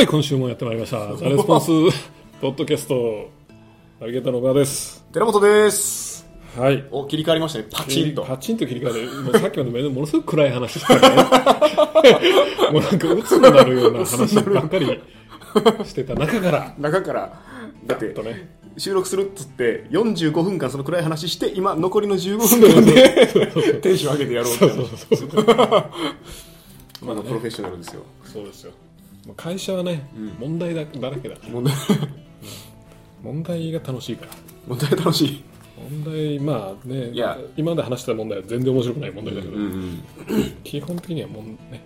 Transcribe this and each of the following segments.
はい、今週もやってまいりました。ザレスポンスポッドキャスト、ナビゲーターの小川です。寺本です。はい。お、切り替わりましたね。パチンと。パチンと切り替えて、もうさっきまでものすごく暗い話してたね。もうなんか鬱になるような話ばっかりしてた中から、中から、だってと、ね、収録するっつって、45分間その暗い話して、今、残りの15分間で、テンション上げてやろうってそうそうそう。まだプロフェッショナルですよ。そうですよ。まあ会社はね、問題だだらけだから、問題、問題が楽しいから。問題楽しい。問題、まあねいや、今まで話した問題は全然面白くない問題だけど、うんうん。基本的にはもんね、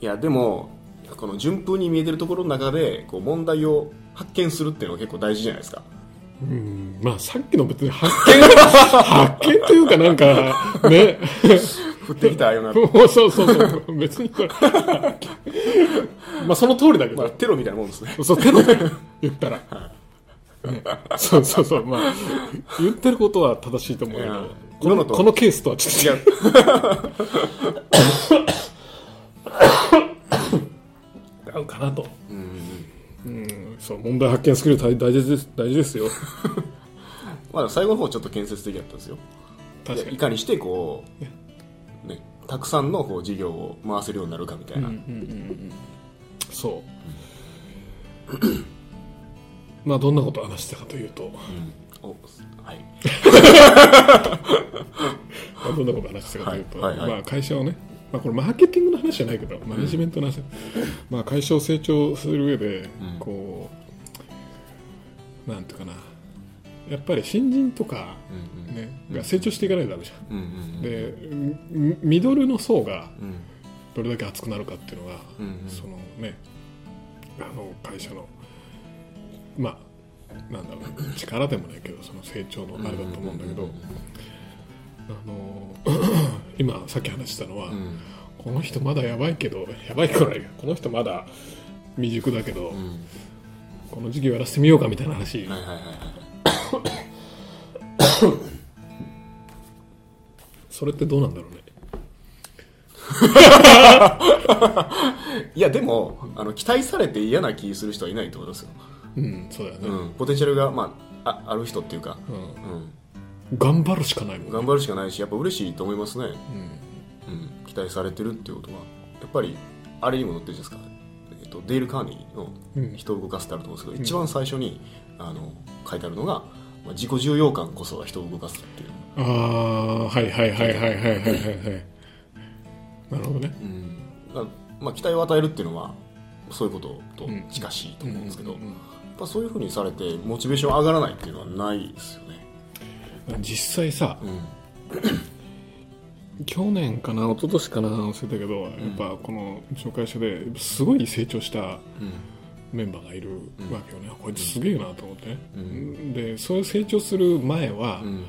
いや、でも、この順風に見えてるところの中で、こう、問題を発見するっていうのが結構大事じゃないですか。うん。まあさっきの別に発見 発見というかなんかね 降ってきたような、そうそうそう。別に。こ れまあその通りだけど、まあ、テロみたいなもんですね。そうテロ。言ったら、ね。そうそうそう。まあ言ってることは正しいと思うけど。こ今のこ。のケースとはちょっ違う。と違うかなと、うん。うん、そう問題発見する大大事です大事ですよ。まあ、最後の方ちょっと建設的だったんですよ。確かに。いかにしてこう、ね、たくさんのこう事業を回せるようになるかみたいな、そう。まあどんなことを話したかというと、おはい。まあどんなことを話したかというと、はいはいはい。まあ、会社をね、まあ、これマーケティングの話じゃないけどマネジメントの話、まあ、会社を成長する上で、うん。こうなんていうかなやっぱり新人とか、うんねが成長していかないとダメじゃん、でミミドルの層がうん。どれだけ厚くなるかっていうのが、そのねあの会社のまあなんだろう力でもないけどその成長のあれだと思うんだけど、あの 今さっき話したのは、うん。この人まだやばいけどやばいくらいこの人まだ未熟だけど、うん。この授業やらせてみようかみたいな話、それってどうなんだろうね。いやでもあの期待されて嫌な気する人はいないと思いますよ、うんそうだよね、うん、ポテンシャルが、まあ、あある人っていうか、うん。うん、頑張るしかないもんね。頑張るしかないしやっぱ嬉しいと思いますね、うん。うん、期待されてるっていうことは。やっぱりあれにも載ってるじゃないですか、えっと、デール・カーネギーのうん。人を動かすってあると思うんですけど、一番最初にあの書いてあるのが、まあ、自己重要感こそが人を動かすっていう。ああはいはいはいはいはいはいはい。なるほどね、うん。まあ、期待を与えるっていうのはそういうことと近しいと思うんですけど、やっぱそういうふうにされてモチベーション上がらないっていうのはないですよね。実際さ、うん、去年かな一昨年かな忘れたけどやっぱこの紹介書ですごい成長した、メンバーがいるわけよね、こいつすげえなと思ってね、うん。でそういう成長する前は、うん。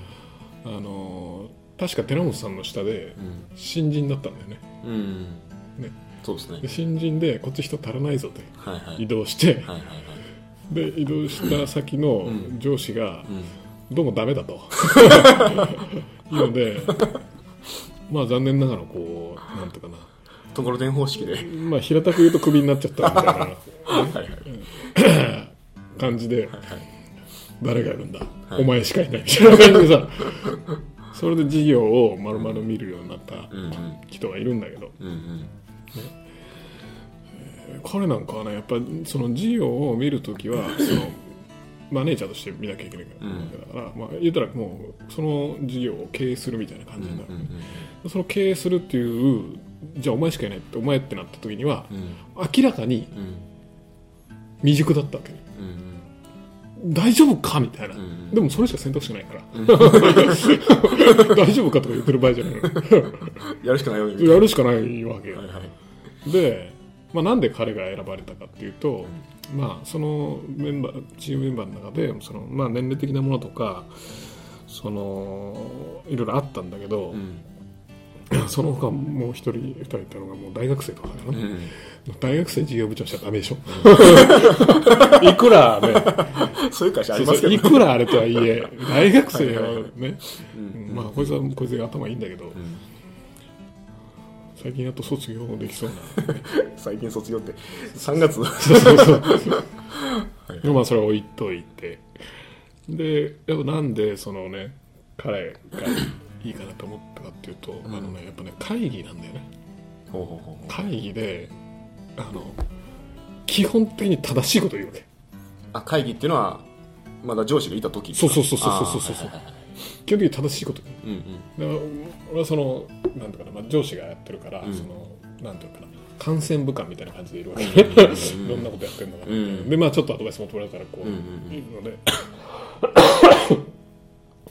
あの確か寺本さんの下でうん。新人だったんだよね。うん。ね。そうですね。で新人でこっち人足らないぞってはいはい。移動して、はいはいはい。で移動した先のん。上司が、うん。どうもダメだと。いうのでまあ残念ながらこうなんとかな。ところてん方式で。まあ平たく言うとクビになっちゃったみたいな。はいはい 感じではい誰がやるんだ、はい。お前しかいないみたいな感じでさ。それで事業を丸々見るようになった人がいるんだけど。彼なんかはねやっぱその事業を見るときは そのマネージャーとして見なきゃいけないわけだから、まあ、言ったらもうその事業を経営するみたいな感じになる、その経営するっていうじゃあお前しかいないってお前ってなった時には明らかにうん未熟だったわけ。うん大丈夫かみたいな、んでもそれしか選択肢ないから、大丈夫かとか言ってる場合じゃない。やるしかないようにみたいなやるしかないわけよ。はいはい。で、まあ、なんで彼が選ばれたかっていうと、まあ、そのメンバーチームメンバーの中でその、まあ、年齢的なものとかそのいろいろあったんだけどう、ん その他もう一人二人いたのがもう大学生とかだかうん。大学生事業部長しちゃダメでしょ。いくらね。そういう会社ありますけどくらあれとはいえ大学生はね。うん。まあこいつはこいつが頭いいんだけど、うん。最近やっと卒業できそうな。最近卒業って3月そうそうそう。まあそれは置いといて。でやっぱなんでそのね彼がいいかなと思ったかっていうと、あのねやっぱね会議なんだよね。会議であの基本的に正しいこと言うわけ。あ会議っていうのはまだ上司がいた時そうそうそうそうそうそうそう。基本的に正しいこと言う。うんうん。だから俺はそのなんていうかな、まあ、上司がやってるから、うん。そのなんていうかな感染部下みたいな感じでいるわけ、うんうん なことやってんのかな、うんでまあちょっとアドバイス求められたらこう、うんうんうん。いるので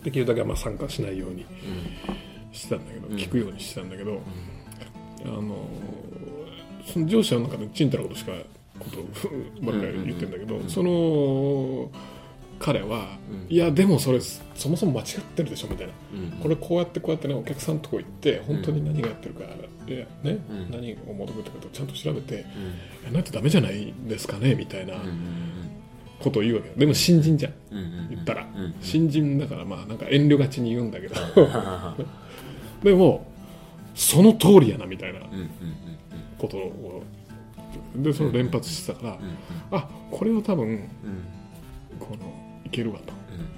できるだけはまあ参加しないようにしてたんだけど、うん。聞くようにしてたんだけど、あのその上司はなんかねちんたらことしかことばっかり言ってんだけど、その彼は、うん。いやでもそれそもそも間違ってるでしょみたいな。うん。これこうやってこうやってねお客さんのとこ行って本当に何がやってるか、いやね、うん。何を求めてるかとちゃんと調べてやうん。らないとダメじゃないですかねみたいなことを言うわけよ。でも新人じゃん。言ったら、うん新人だからまあなんか遠慮がちに言うんだけど。は でもその通りやなみたいなことを。でそれを連発してたから、うんあこれは多分うん。このいけるわと。うん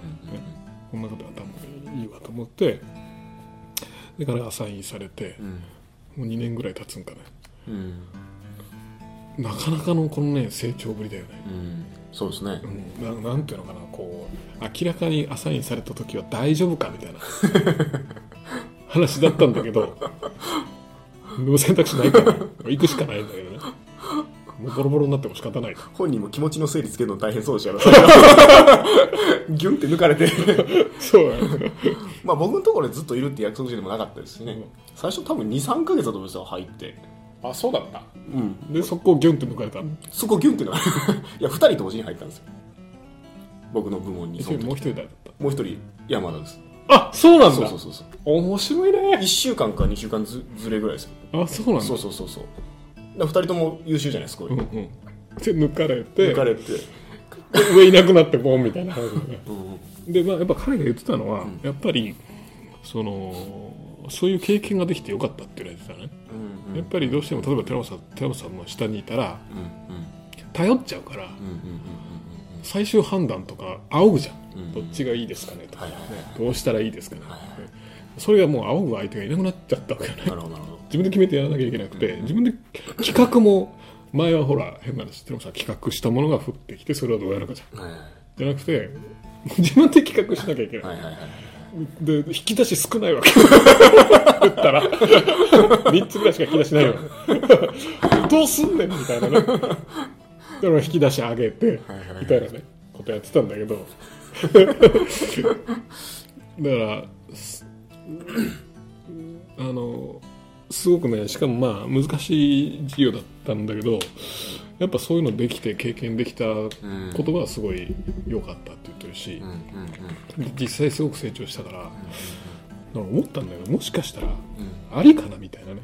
こんなことは多分いいわと思ってで彼がアサインされてうん。もう2年ぐらい経つんかね。うんなかなかのこのね成長ぶりだよね、うん。そうですね。うん、ななんていうのかなこう明らかにアサインされた時は大丈夫かみたいな。話だったんだけどでも選択肢ないから行くしかないんだけどね。もうボロボロになっても仕方ない。と本人も気持ちの整理つけるの大変そうでしたよ ギュンって抜かれて。そうやね。まあ僕のところでずっといるって約束してもなかったですしね、うん。最初多分23か月だと思いますよ入ってあそうだった。うん。でそこをギュンって抜かれたそこギュンってのが いや2人同時に入ったんですよ。僕の部門にその時。もう一人誰だっもう一人山田です。たあそうなんだ。そうそうそうそう。面白いね。1週間か2週間ずずれぐらいですよ。あそうなんだ。そうそうそうそう。2人とも優秀じゃないですかこういううんうん。で抜かれて。抜かれて、上いなくなってボンみたいな話で、まあ、やっぱ彼が言ってたのは、うん。やっぱりそのそういう経験ができてよかったって言われてたね、うんうん。やっぱりどうしても例えば寺本さん寺本さんの下にいたらうんうん。頼っちゃうからうんうん最終判断とか仰ぐじゃん、うんどっちがいいですかねとか、ね。はいはいはどうしたらいいですかね、はいはい。それがもう仰ぐ相手がいなくなっちゃったわけ。よね自分で決めてやらなきゃいけなくて、自分で企画も前はほら変な話寺本さん企画したものが降ってきてそれをどうやるかじゃん。はいじゃなくて自分で企画しなきゃいけない、はいはいはいで引き出し少ないわけ。言ったら。3つぐらいしか引き出しないわどうすんねんみたいなね。だから引き出し上げてみたいなねことやってたんだけど。だからあのすごくねしかもまあ難しい授業だったんだけどやっぱそういうのできて経験できたことがすごい良かったって言ってるし、実際すごく成長したから、なんか思ったんだけどもしかしたらうん。ありかなみたいなね。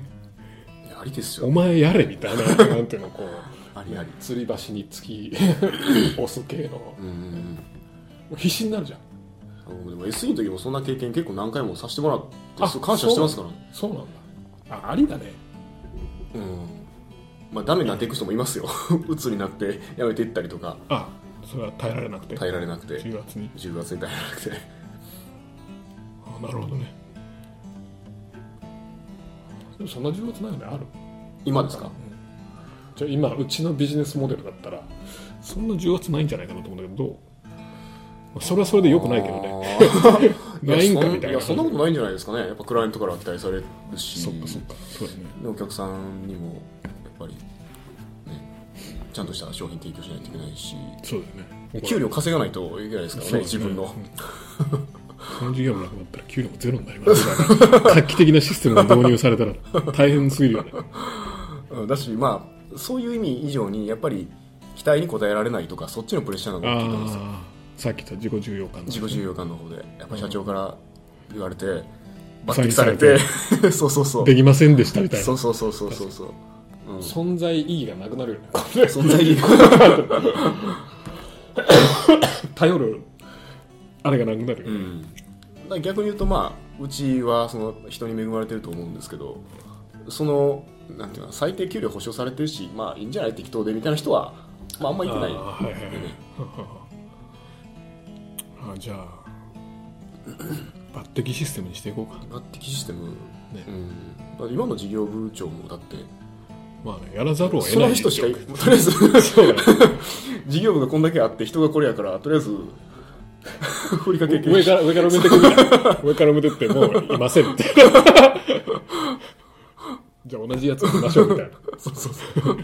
ありですおよ前やれみたいななんていうのこうありあり。吊り橋につき 押す系の。うんうんうん。必死になるじゃん。僕でも SE の時もそんな経験結構何回もさせてもらって感謝してますから。ねそうなんだ。あありだね。うんまあダメになっていく人もいますよ。鬱になってやめていったりとか。あそれは耐えられなくて。耐えられなくて。10月に。10月に耐えられなくて。あなるほどね。でもそんな10月ないよねある。今ですか？じゃあ今うちのビジネスモデルだったらそんな10月ないんじゃないかなと思うんだけどどう？まあそれはそれでよくないけどね。ね ないんかみたいな。やそんなことないんじゃないですかね。やっぱクライアントから期待されるし。そっかそっか。そうだね。でお客さんにもぱり、ね、ちゃんとした商品提供しないといけないし。そうだよね。給料稼がないといけないですからねそう自分の、うん。その事業もなくなったら給料もゼロになります。から画期的なシステムが導入されたら大変すぎるよね。うん。だしまあそういう意味以上にやっぱり期待に応えられないとかそっちのプレッシャーの方が大きいと思うんですさっき言った自己重要感自己重要感の方でやっぱ社長から言われて抜擢されて。て。そうそうそう。できませんでしたみたいな。そうそうそうそうそうそう、うん、存在意義がなくなるよね。これ存在意義。頼る。あれがなくなるよね、うん、だから逆に言うとまあうちはその人に恵まれてると思うんですけどそのなんていうの最低給料保証されてるしまあいいんじゃない適当でみたいな人は、まあ、あんまりいてない。あーはいはいはい。あじゃあ抜擢システムにしていこうか。抜擢システム、ね。うん、今の事業部長もだってまあねやらざるを得そないの人しかいとりあえず。事業部がこんだけあって人がこれやからとりあえず。振りかけ上から上から埋めてくる。から 上から埋めてってもういませんみたいなじゃあ同じやつを見ましょうみたいな。そうそうそう。っ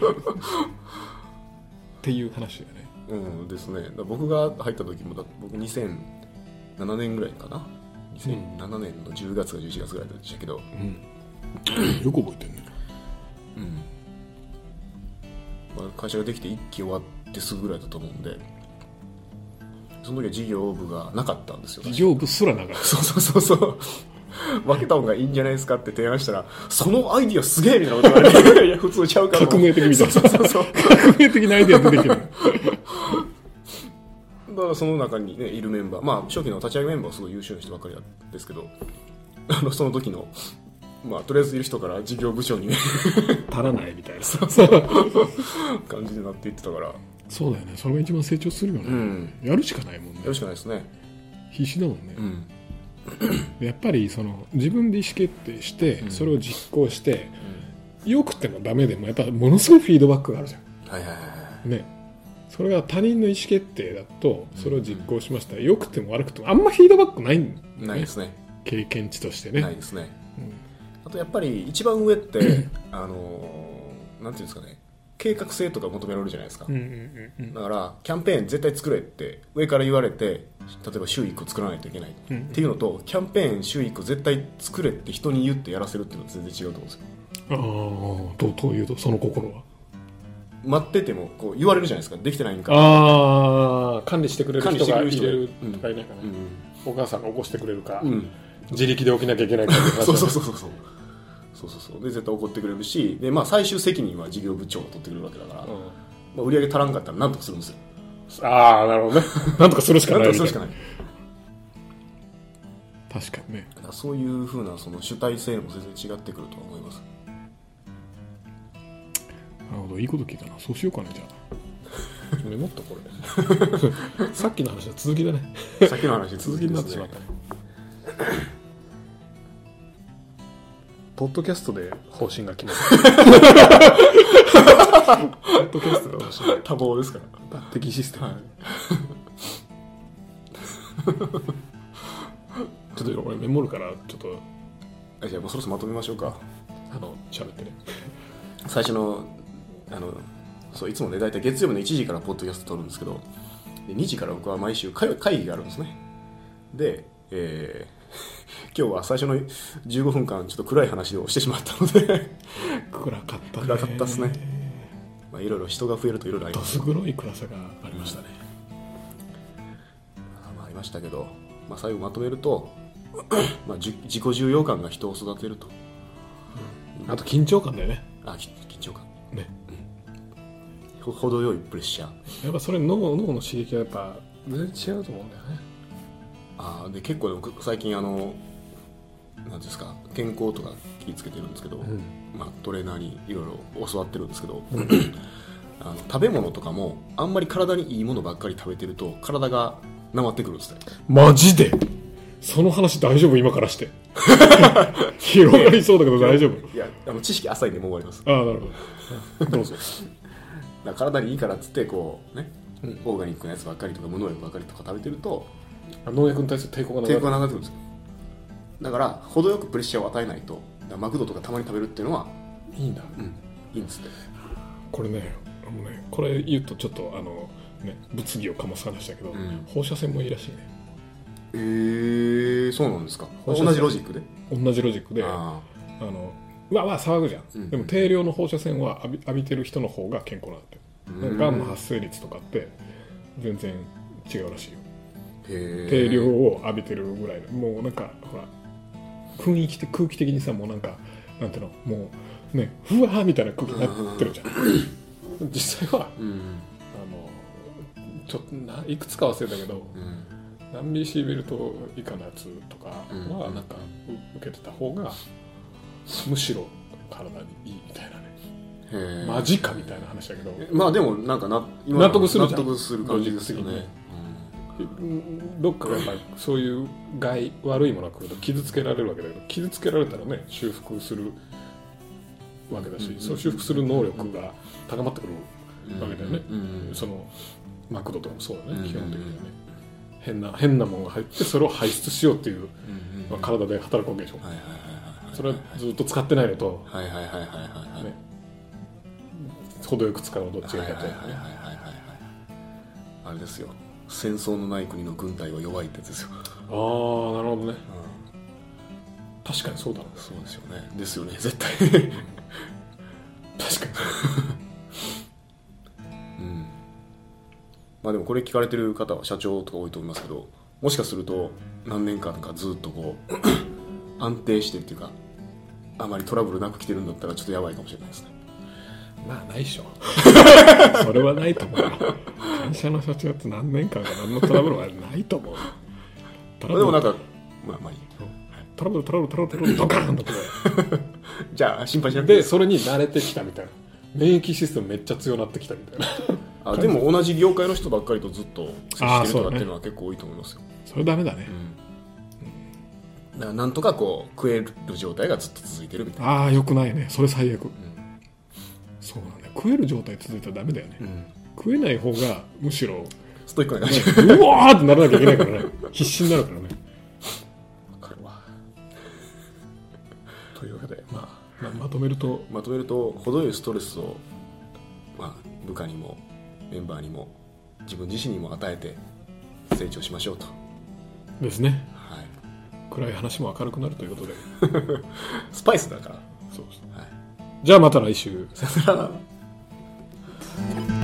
ていう話だよね。うんですね。僕が入った時もだ僕2007年ぐらいかな。2007年の10月か11月ぐらいでしたけど、うん。よく覚えてるね。うんまあ、会社ができて1期終わってすぐぐらいだと思うんでその時は事業部がなかったんですよ事業部すらなかった。そうそうそうそう。分けた方がいいんじゃないですかって提案したらそのアイディアすげえみたいなこと言われて いや普通ちゃうから革命的みたいな。そうそうそう。革命的なアイデア出てきてる だからその中に、ね、いるメンバー、まあ、初期の立ち上げメンバーはすごい優秀な人ばっかりなんですけど、あのその時の、まあ、とりあえずいる人から事業部長にね、足らないみたいな。感じになっていってたから、そうだよね。それが一番成長するよね、うん、やるしかないもんね。やるしかないですね。必死だもんね。う、ん。やっぱりその自分で意思決定してうん。それを実行して、良くてもダメでもやっぱものすごいフィードバックがあるじゃはいはいはいはい。んね。それが他人の意思決定だとそれを実行しました。良くても悪くてもあんまフィードバックないんだよね。ないですね。経験値としてね。ないですね。うんあとやっぱり一番上って、あのーなんていうんですかね、計画性とか求められるじゃないですか。うんうんうんうんだから、キャンペーン絶対作れって上から言われて、例えば週1個作らないといけない。うんっていうのと、キャンペーン週1個絶対作れって人に言ってやらせるっていうのは全然違うと思うんですよ。ああとというとその心は？待っててもこう言われるじゃないですか。できてないんか。ああ管理してくれる管理してくれる人がいるうんとかいないかな、うん。お母さんが起こしてくれるか、うん。自力で起きなきゃいけないかって話 そうそうそうそうそう。そうそう。で、絶対怒ってくれるし、で、まあ最終責任は事業部長が取ってくれるわけだから、うん。まあ、売り上げ足らんかったら何とかするんですよ。ああなるほどね。なんとかするしか何な。いするしかない。確かにね。そういうふうなその主体性も全然違ってくるとは思います。なるほど。いいこと聞いたな。そうしようかねじゃあ。メモったこれ。さっきの話は続きだね。さっきの話続きになってしまったねポッドキャストで方針が決まるポッドキャストで方針が多忙ですから。抜擢システム、はいちょっと俺メモるからちょっとあじゃあもうそろそろまとめましょうか。あの喋ってね最初の、あの、そう、いつもね、大体月曜日の1時からポッドキャスト撮るんですけど、で2時から僕は毎週会会議があるんですね。で、えー 今日は最初の15分間ちょっと暗い話をしてしまったので。暗かったね。暗かったっすね。まあいろいろ人が増えるといろいろありどます。す黒い暗さがありましたね。まあありましたけど、まあ、最後まとめると、まあ、じ自己重要感が人を育てると。あと緊張感だよね。あき緊張感。ね。ほ程よいプレッシャー。やっぱそれ脳脳の刺激はやっぱ全然違うと思うんだよねあーで結構僕最近あのなんですか健康とか気をつけてるんですけど、ん。まあ、トレーナーにいろいろ教わってるんですけど、あの食べ物とかもあんまり体にいいものばっかり食べてると体がなまってくるんですねマジで？その話大丈夫？今からして。広がりそうだけど大丈夫？いやあの知識浅いんでもう終わります。ああなるほど。どうぞ。体にいいからっつってこうね、うん。オーガニックなやつばっかりとか無農薬ばっかりとか食べてると農薬に対する抵抗がな抵抗がなくなってくるんですよだから程よくプレッシャーを与えないとマクドとかたまに食べるっていうのは、いいんだ。うん、いいんですって。これねねこれ言うとちょっとあのね物議を醸す話だけど、うん。放射線もいいらしいね。えー、そうなんですか？同じロジックで？同じロジックでああのうわうわ騒ぐじゃん、うん。でも低量の放射線は浴び浴びてる人の方が健康なんだって。うん。がんの発生率とかって全然違うらしいよーへー。低量を浴びてるぐらいの。もうなんかほら雰囲気的空気的にさもうなんかなんていうのもうねふわーみたいな空気になってるじゃん。実際はうん。あのちょっとないくつか忘れたけどうん。何ミリシーベルト以下のやつとかうん。はなんかう受けてた方がむしろ体にいいみたいなね。マジかみたいな話だけど。まあでもなんかな今納得する納得する感じですよねどっかがやっぱそういう害悪いものが来ると傷つけられるわけだけど傷つけられたらね修復するわけだし、そう修復する能力が高まってくるわけだよね、そのマクドとかもそうだね、基本的にはね変な変なものが入ってそれを排出しようっていう、まあ、体で働くわけでしょ、それはずっと使ってないのと、ね、程よく使うのどっちがいいかとあれですよ戦争のない国の軍隊は弱いってやつですよ、ああなるほどね。確かにそうだな。そうですよね。ですよね。絶対。確かに。うん。まあでもこれ聞かれてる方は社長とか多いと思いますけどもしかすると何年間かずっとこう 安定してっていうかあまりトラブルなく来てるんだったらちょっとやばいかもしれないですねまあないっしょ。それはないと思うよ。会社の社長って何年間か何のトラブルはないと思うでもなんかまあまあいいトラブルトラブルトラブルトラブルドカーンとこ じゃあ心配しなくてでそれに慣れてきたみたいな。免疫システムめっちゃ強なってきたみたいな。あでも同じ業界の人ばっかりとずっと接してるとかっていうのは結構多いと思いますよ。それダメだね、だからなんとかこう食える状態がずっと続いてるみたいな、ああよくないね。それ最悪、そうなんだよ。食える状態続いたらダメだよね、食えない方がむしろストイックな感じうわーってならなきゃいけないからね。必死になるからね。わかるわ。というわけで、まあ、ままとめるとまとめると程よいストレスを、まあ、部下にもメンバーにも自分自身にも与えて成長しましょうと、ですね。はい、暗い話も明るくなるということで。スパイスだから、そうです。はい、じゃあまた来週。さよなら。